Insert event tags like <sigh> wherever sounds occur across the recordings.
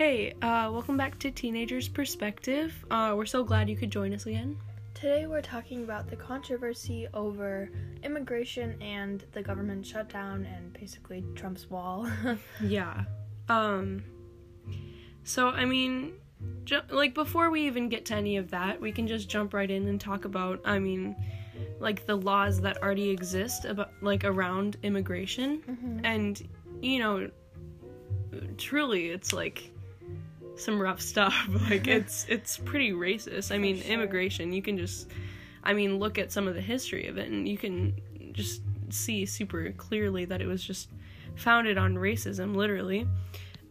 Hey, uh, welcome back to Teenagers Perspective. Uh, we're so glad you could join us again. Today we're talking about the controversy over immigration and the government shutdown and basically Trump's wall. <laughs> Yeah. Um. So I mean, ju- like before we even get to any of that, we can just jump right in and talk about. I mean, like the laws that already exist about like around immigration, Mhm. and you know, truly, it's like some rough stuff. <laughs> like it's it's pretty racist. I mean, sure. immigration. You can just, I mean, look at some of the history of it, and you can just see super clearly that it was just founded on racism, literally.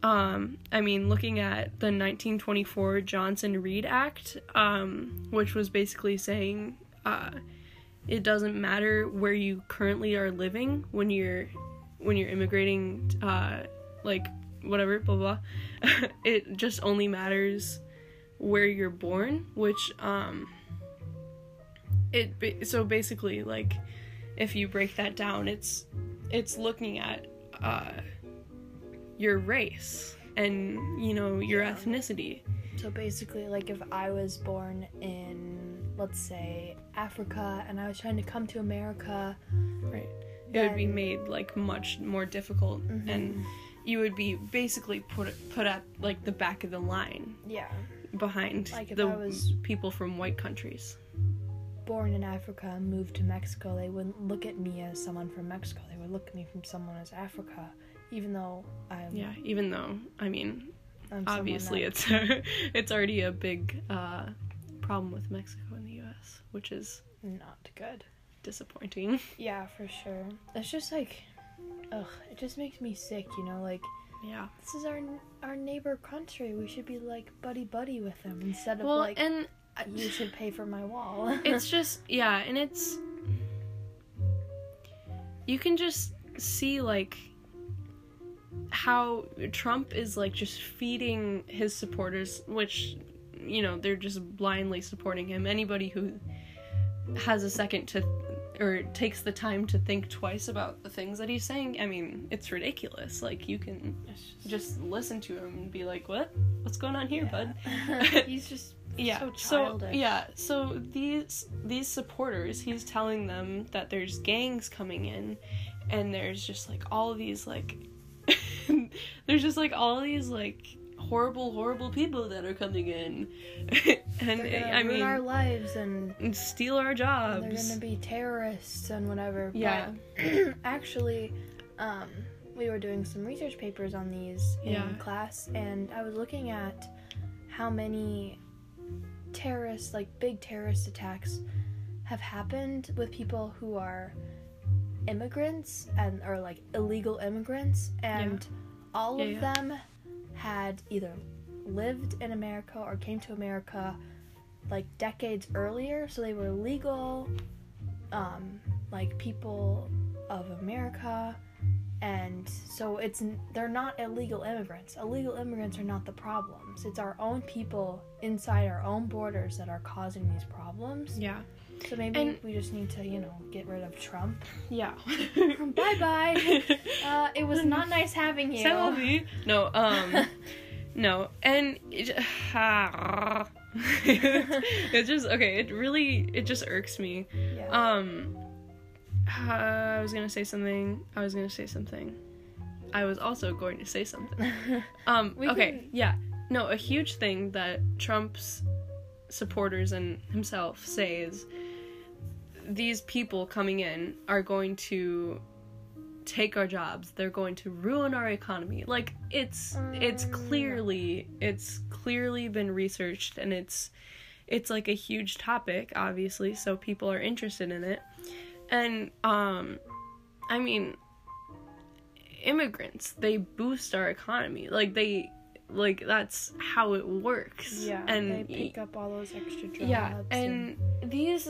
Um, I mean, looking at the 1924 Johnson Reed Act, um, which was basically saying uh, it doesn't matter where you currently are living when you're when you're immigrating, uh, like whatever, blah blah. <laughs> it just only matters where you're born, which um, it so basically like if you break that down, it's it's looking at uh, your race and you know your Yeah. ethnicity. so basically, like if I was born in, let's say, Africa and I was trying to come to America, Right. It would be made like much more difficult, and Mhm. You would be basically put put at like the back of the line yeah, behind Like the was- people from white countries. born in Africa and moved to Mexico, they wouldn't look at me as someone from Mexico. They would look at me from someone as Africa, even though I'm, Yeah, even though I mean, I'm obviously it's <laughs> it's already a big uh, problem with Mexico and the U.S., which is not good. disappointing. <laughs> Yeah, for sure. It's just like, ugh, it just makes me sick, you know. Like Yeah. this is our our neighbor country. We should be like buddy buddy with them instead of Well, like and you should pay for my wall. <laughs> it's just yeah and it's you can just see like how trump is like just feeding his supporters which you know they're just blindly supporting him anybody who has a second to or takes the time to think twice about the things that he's saying i mean it's ridiculous. Like you can just listen to him and be like what? What's going on here bud? <laughs> He's just yeah so so, yeah so these these supporters he's telling them that there's gangs coming in and there's just like all these like <laughs> there's just like all these like horrible horrible people that are coming in <laughs> and i mean our lives and and steal our jobs they're gonna be terrorists and whatever. Yeah. But <clears throat> actually, um, we were doing some research papers on these in Yeah. class, and I was looking at how many terrorist, like big terrorist attacks, have happened with people who are immigrants and or like illegal immigrants, and all Yeah, of yeah. them had either lived in America or came to America like decades earlier, so they were legal, um, like people of America, and so it's they're not illegal immigrants. Illegal immigrants are not the problems. It's our own people inside our own borders that are causing these problems. yeah So maybe And- we just need to, you know, get rid of Trump. yeah <laughs> bye bye. Uh, it was not nice having you. Selfie. No, um, <laughs> no, and it, <laughs> it just okay. It really it just irks me. Yeah. Um, uh, I was gonna say something. I was gonna say something. I was also going to say something. Um, okay, can- yeah, no, a huge thing that Trump's supporters and himself say is these people coming in are going to take our jobs. They're going to ruin our economy. Like it's it's Um, clearly it's clearly been researched and it's it's like a huge topic obviously, so people are interested in it. And um I mean immigrants, they boost our economy. Like they like that's how it works. yeah. And they pick up all those extra jobs. yeah, and these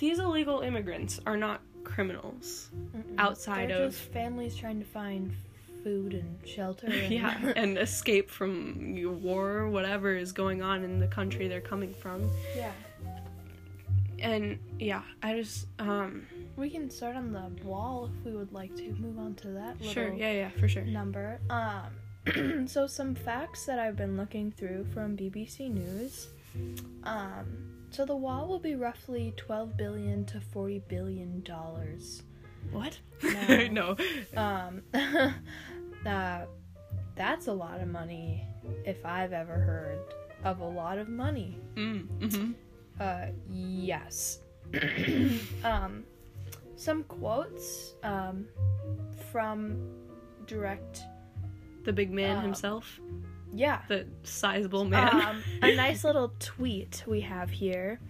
these illegal immigrants are not criminals. Mm-mm. outside They're of- just families trying to find food and shelter. <laughs> And yeah, <laughs> and escape from war or whatever is going on in the country they're coming from. yeah. And yeah, I just um We can start on the wall if we would like to move on to that sure, yeah, yeah, for sure. number. Um, <clears throat> so some facts that I've been looking through from BBC News. Um, so the wall will be roughly 12 billion to 40 billion dollars. What? No. <laughs> no. Um, <laughs> uh, that's a lot of money if I've ever heard of a lot of money. Mm, hmm Uh, yes. <clears throat> um, some quotes um, from direct. The big man Um, himself, Yeah. the sizable man. Um, a <laughs> nice little tweet we have here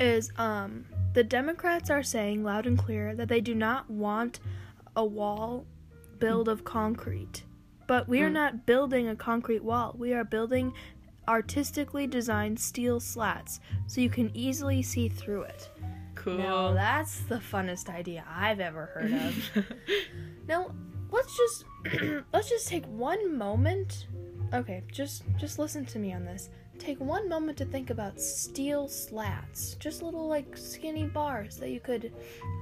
is um, the Democrats are saying loud and clear that they do not want a wall built of concrete. But we are Mm. not building a concrete wall. We are building artistically designed steel slats so you can easily see through it. cool. Now that's the funnest idea I've ever heard of. <laughs> Now, let's just <clears throat> let's just take one moment. Okay, just just listen to me on this. Take one moment to think about steel slats. Just little like skinny bars that you could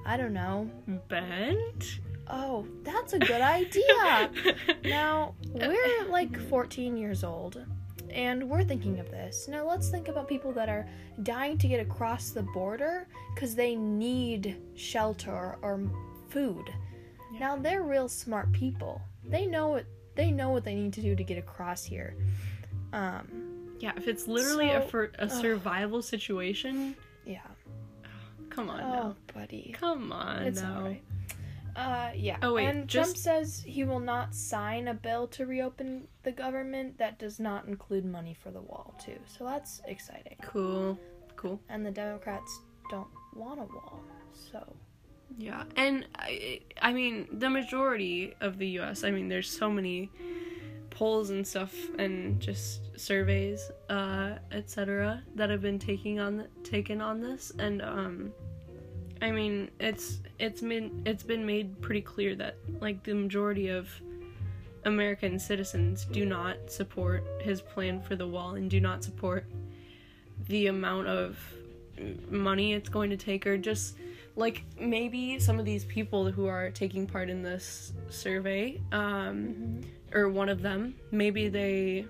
I don't know. bend. Oh, that's a good idea. <laughs> now, we're like 14 years old and we're thinking of this. Now, let's think about people that are dying to get across the border cuz they need shelter or food. Now, they're real smart people. They know what they know what they need to do to get across here. Um, yeah, if it's literally a, for, a ugh. survival situation, yeah. come on Oh, now. buddy. Come on It's now. Uh, yeah. Oh, wait, and just- Trump says he will not sign a bill to reopen the government that does not include money for the wall, too. So that's exciting. Cool. Cool. And the Democrats don't want a wall, so Yeah, and I, I mean the majority of the U.S. I mean, there's so many polls and stuff, and just surveys, uh, etc., that have been taking on th- taken on this, and um, I mean, it's it's been it's been made pretty clear that like the majority of American citizens do not support his plan for the wall and do not support the amount of money it's going to take or just like maybe some of these people who are taking part in this survey um or one of them maybe they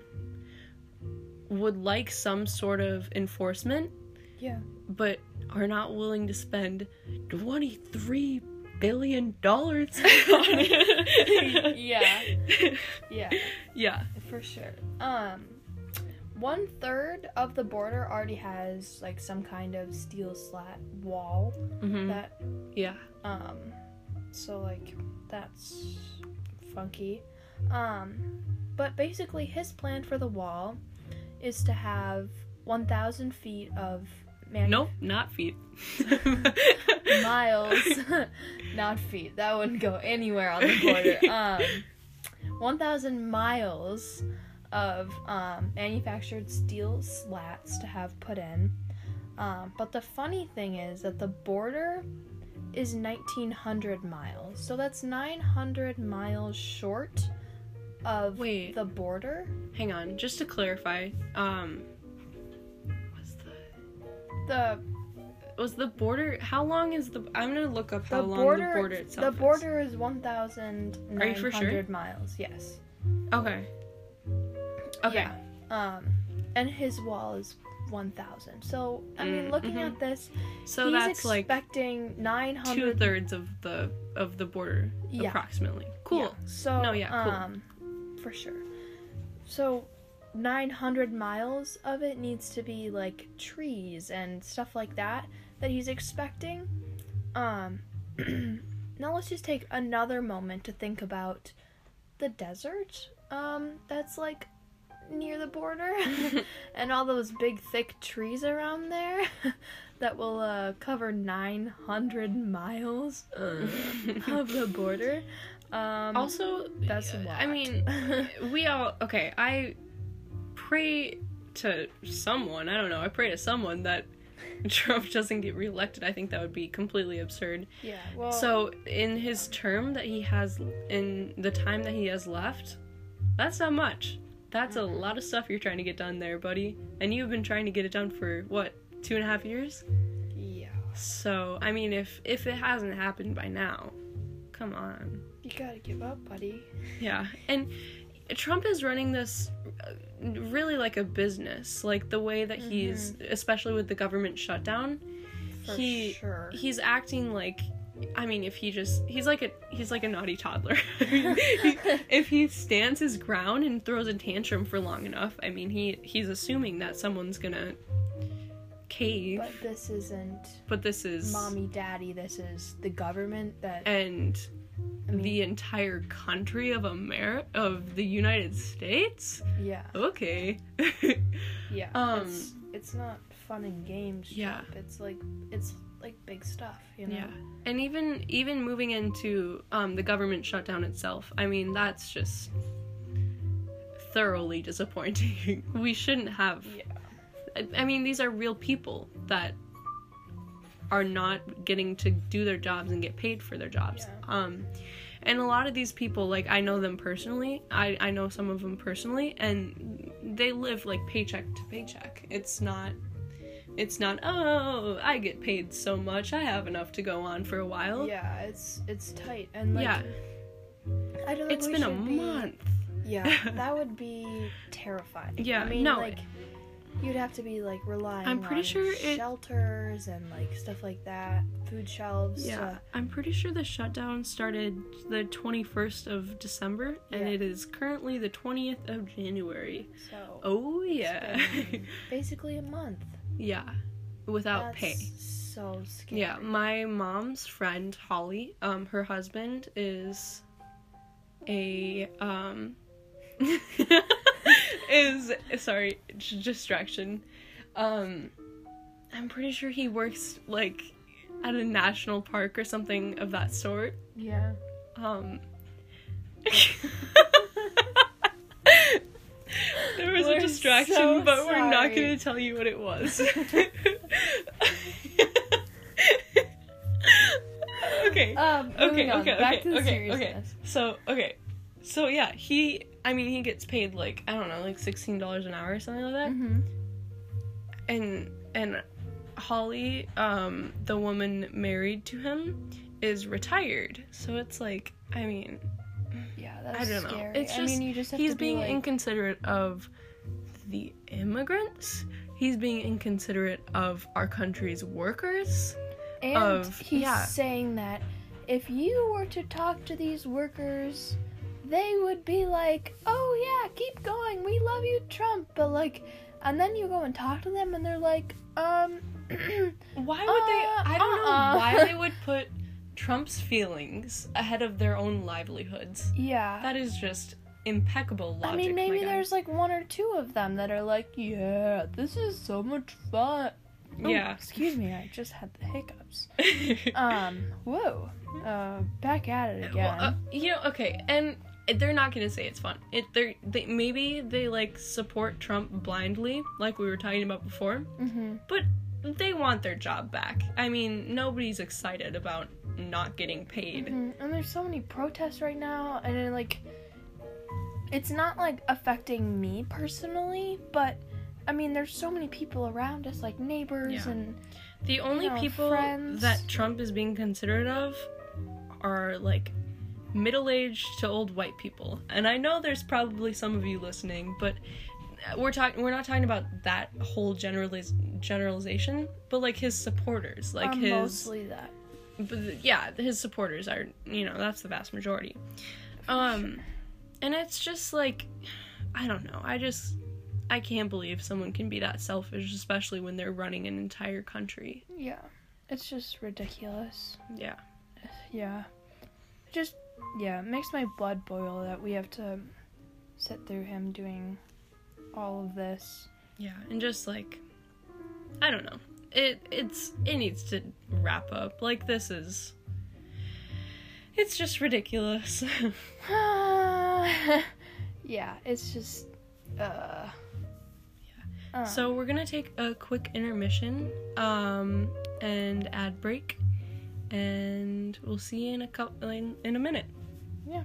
would like some sort of enforcement yeah. but are not willing to spend 23 billion dollars <laughs> on it Yeah. <laughs> Yeah, yeah for sure. Um, one third of the border already has like some kind of steel slat wall Mhm. that yeah Um, so like that's funky. Um, but basically, his plan for the wall is to have 1,000 feet of manu- nope not feet <laughs> miles, <laughs> not feet. That wouldn't go anywhere on the border. <laughs> Um, 1,000 miles of um, manufactured steel slats to have put in. Um, but the funny thing is that the border is 1900 miles. So that's 900 miles short of Wait. the border. hang on just to clarify um was the The was the border how long is the i'm gonna look up how the long border the border itself the border is 1900 you for sure? miles. Yes. okay okay Yeah. Um and his wall is 1000. So, I mean, Mm, looking mhm. at this, so he's that's like expecting 900 two thirds of the of the border Yeah. approximately cool Yeah, So No, yeah, cool. um for sure. So 900 miles of it needs to be like trees and stuff like that that he's expecting. Um <clears throat> now let's just take another moment to think about the desert um that's like near the border <laughs> <laughs> and all those big thick trees around there <laughs> that will uh, cover 900 miles of the border. Um, also that's lot. i mean we all okay i pray to someone i don't know i pray to someone that trump doesn't get reelected i think that would be completely absurd yeah. Well, so in his term that he has in the time that he has left that's not much that's a lot of stuff you're trying to get done there buddy and you've been trying to get it done for what two and a half years yeah, so i mean if if it hasn't happened by now come on you gotta give up, buddy. <laughs> yeah and Trump is running this uh, really like a business, like the way that he's, especially with the government shutdown, For he sure. he's acting like. I mean, if he just he's like a he's like a naughty toddler. <laughs> <laughs> if he stands his ground and throws a tantrum for long enough, I mean, he he's assuming that someone's gonna cave. But this isn't But this is mommy, daddy. This is the government that and I mean, the entire country of America of the United States. yeah, Okay. <laughs> yeah. Um, it's it's not fun and games. Yeah. It's like it's like big stuff. You know. Yeah, and even even moving into um, the government shutdown itself, I mean that's just thoroughly disappointing. <laughs> we shouldn't have. Yeah. I, I mean, these are real people that are not getting to do their jobs and get paid for their jobs. Yeah. Um, and a lot of these people, like I know them personally. I I know some of them personally, and they live like paycheck to paycheck. It's not. It's not. Oh, I get paid so much. I have enough to go on for a while. Yeah, it's it's tight and like yeah. I don't It's been a be- month. Yeah, <laughs> that would be terrifying. Yeah, I mean, no. like you'd have to be like relying. I'm pretty on sure it- shelters and like stuff like that, food shelves. Yeah, uh, I'm pretty sure the shutdown started the 21st of December, and Yeah. it is currently the 20th of January. so Oh yeah, <laughs> basically a month yeah, without That's pay. So scary. Yeah, my mom's friend Holly, um, her husband is a um <laughs> is sorry distraction. Um, I'm pretty sure he works like at a national park or something of that sort. Yeah. Um. <laughs> there was We're a distraction, so but we're not going to tell you what it was. <laughs> okay. Um. Okay, okay, Back okay, to the okay, seriousness. So, okay. So, yeah, he, I mean, he gets paid like, I don't know, like $16 an hour or something like that. Mm-hmm. And, and Holly, um, the woman married to him, is retired. So it's like, I mean, Yeah, that's I don't know. scary. It's I just mean, just he's to be being like, inconsiderate of the immigrants. He's being inconsiderate of our country's workers. and of- he's yeah. saying that if you were to talk to these workers, they would be like, "Oh yeah, keep going. We love you, Trump." But like, and then you go and talk to them, and they're like, "Um." <clears throat> Why would Uh, they? I don't uh-uh. know why they <laughs> would put Trump's feelings ahead of their own livelihoods. yeah. That is just impeccable logic. I mean, maybe there's like one or two of them that are like, "Yeah, this is so much fun." Oh, Yeah. excuse me, I just had the hiccups. <laughs> Um, whoa. Uh, back at it again. Well, uh, you know, okay, and they're not gonna say it's fun. It they're they maybe they like support Trump blindly, like we were talking about before, mm-hmm. but they want their job back. I mean, nobody's excited about not getting paid. Mhm, And there's so many protests right now, and it, like, it's not like affecting me personally, but I mean, there's so many people around us, like neighbors Yeah. and The only know, people friends. that Trump is being considerate of are like middle-aged to old white people. And I know there's probably some of you listening, but we're talking we're not talking about that whole generaliz- generalization, but like his supporters, like um, his mostly that. but yeah, his supporters are, you know, that's the vast majority. Um and it's just like I don't know. I just I can't believe someone can be that selfish, especially when they're running an entire country. Yeah, it's just ridiculous. Yeah. Yeah, just yeah, it makes my blood boil that we have to sit through him doing all of this. Yeah, and just like I don't know. It it's it needs to wrap up. Like this is it's just ridiculous. <laughs> yeah, it's just uh. uh, so we're gonna take a quick intermission, um, and ad break, and we'll see you in a couple in, in a minute. Yeah.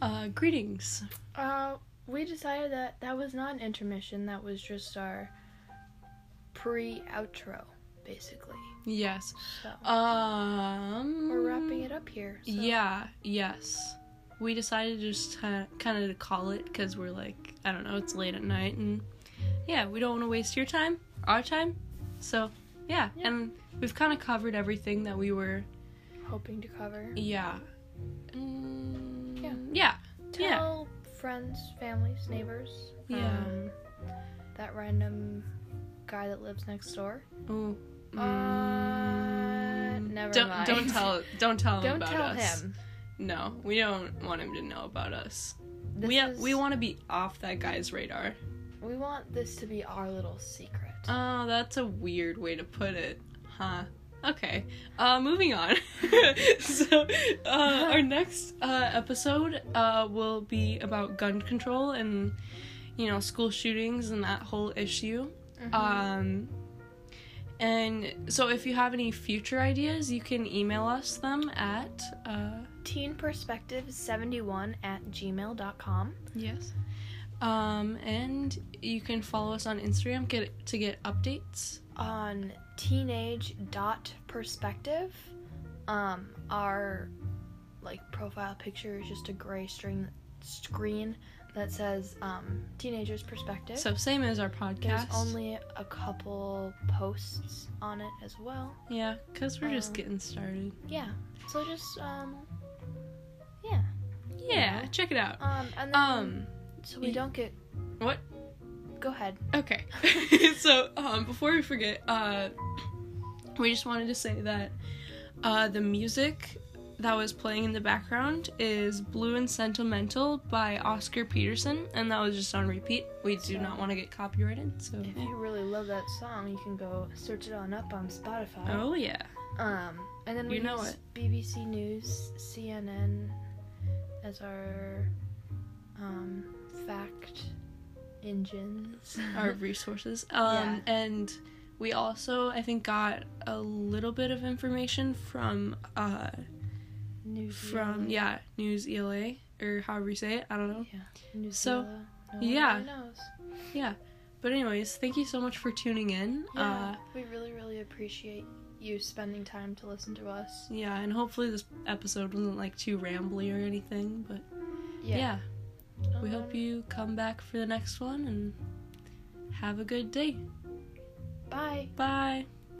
Uh, greetings. Uh, we decided that that was not an intermission. That was just our pre-outro, basically. Yes. So Um. we're wrapping it up here. So. Yeah. Yes. we decided to just kind of to call it because we're like, I don't know, it's late at night, and yeah, we don't want to waste your time, our time. So yeah, Yeah. and we've kind of covered everything that we were. Hoping to cover. Yeah. Mm, Yeah. Yeah. Yeah. Tell friends, families, neighbors. Yeah. Um, that random guy that lives next door. Ooh. Uh, Mm. never don't, mind. Don't tell. <laughs> Don't tell him Don't about tell us. him. No, we don't want him to know about us. This we is- we want to be off that guy's radar. we want this to be our little secret. Oh, that's a weird way to put it, huh? Okay. Uh, moving on. <laughs> so, uh, our next uh, episode uh, will be about gun control and, you know, school shootings and that whole issue. Mhm. Um, and so, if you have any future ideas, you can email us them at. Uh, teenperspective71 at gmail.com. yes. Um, and you can follow us on Instagram get to get updates. on teenage dot perspective um our like profile picture is just a gray string screen that says um teenagers perspective So same as our there's podcast. only a couple posts on it as well Yeah, because we're just Um, getting started. yeah so just um yeah Yeah, yeah. check it out. um and then Um, so we don't get what? go ahead Okay. <laughs> <laughs> so, um, before we forget, uh, we just wanted to say that uh, the music that was playing in the background is Blue and Sentimental by Oscar Peterson, and that was just on repeat. We do not want to get copyrighted, so. if you really love that song you can go search it on up on spotify Oh, yeah. Um, and then we You know use BBC News, CNN as our um, fact engines. <laughs> Our resources. Um, Yeah. And we also, I think, got a little bit of information from. Uh, News from yeah news ela or however you say it i don't know yeah. News So, no yeah. really knows. but anyways thank you so much for tuning in Yeah, uh we really, really appreciate you spending time to listen to us. yeah and hopefully this episode wasn't like too rambly or anything but yeah, we hope you come back for the next one and have a good day Bye. bye